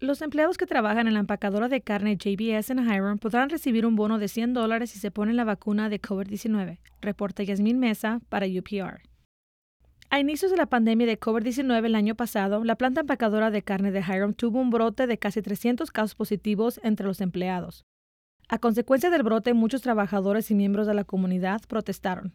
Los empleados que trabajan en la empacadora de carne JBS en Hiram podrán recibir un bono de 100 dólares si se ponen la vacuna de COVID-19, reporta Yasmín Mesa para UPR. A inicios de la pandemia de COVID-19 el año pasado, la planta empacadora de carne de Hiram tuvo un brote de casi 300 casos positivos entre los empleados. A consecuencia del brote, muchos trabajadores y miembros de la comunidad protestaron.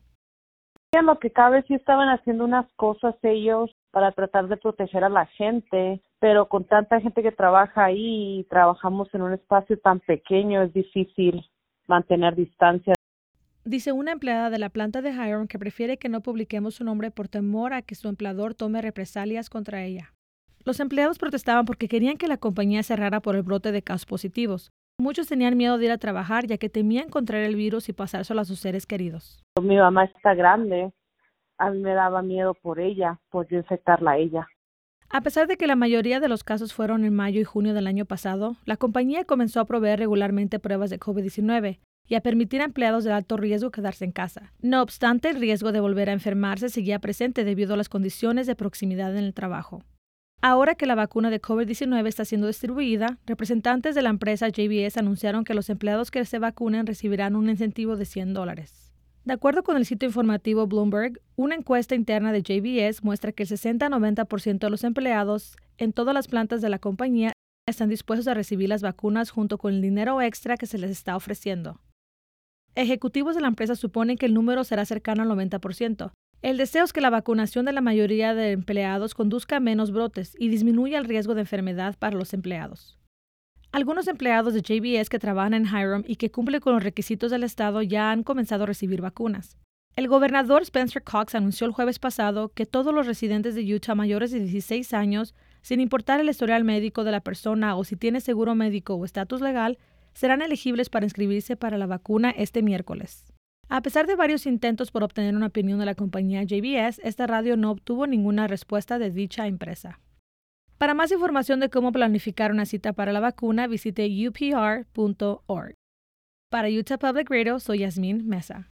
En lo que cabe, sí estaban haciendo unas cosas ellos para tratar de proteger a la gente, pero con tanta gente que trabaja ahí y trabajamos en un espacio tan pequeño es difícil mantener distancia. Dice una empleada de la planta de Hiram que prefiere que no publiquemos su nombre por temor a que su empleador tome represalias contra ella. Los empleados protestaban porque querían que la compañía cerrara por el brote de casos positivos. Muchos tenían miedo de ir a trabajar ya que temían encontrar el virus y pasárselo a sus seres queridos. Mi mamá está grande a mí me daba miedo por ella, por yo infectarla a ella. A pesar de que la mayoría de los casos fueron en mayo y junio del año pasado, la compañía comenzó a proveer regularmente pruebas de COVID-19 y a permitir a empleados de alto riesgo quedarse en casa. No obstante, el riesgo de volver a enfermarse seguía presente debido a las condiciones de proximidad en el trabajo. Ahora que la vacuna de COVID-19 está siendo distribuida, representantes de la empresa JBS anunciaron que los empleados que se vacunen recibirán un incentivo de 100 dólares. De acuerdo con el sitio informativo Bloomberg, una encuesta interna de JBS muestra que el 60-90% de los empleados en todas las plantas de la compañía están dispuestos a recibir las vacunas junto con el dinero extra que se les está ofreciendo. Ejecutivos de la empresa suponen que el número será cercano al 90%. El deseo es que la vacunación de la mayoría de empleados conduzca a menos brotes y disminuya el riesgo de enfermedad para los empleados. Algunos empleados de JBS que trabajan en Hiram y que cumplen con los requisitos del Estado ya han comenzado a recibir vacunas. El gobernador Spencer Cox anunció el jueves pasado que todos los residentes de Utah mayores de 16 años, sin importar el historial médico de la persona o si tiene seguro médico o estatus legal, serán elegibles para inscribirse para la vacuna este miércoles. A pesar de varios intentos por obtener una opinión de la compañía JBS, esta radio no obtuvo ninguna respuesta de dicha empresa. Para más información de cómo planificar una cita para la vacuna, visite upr.org. Para Utah Public Radio, soy Yasmin Mesa.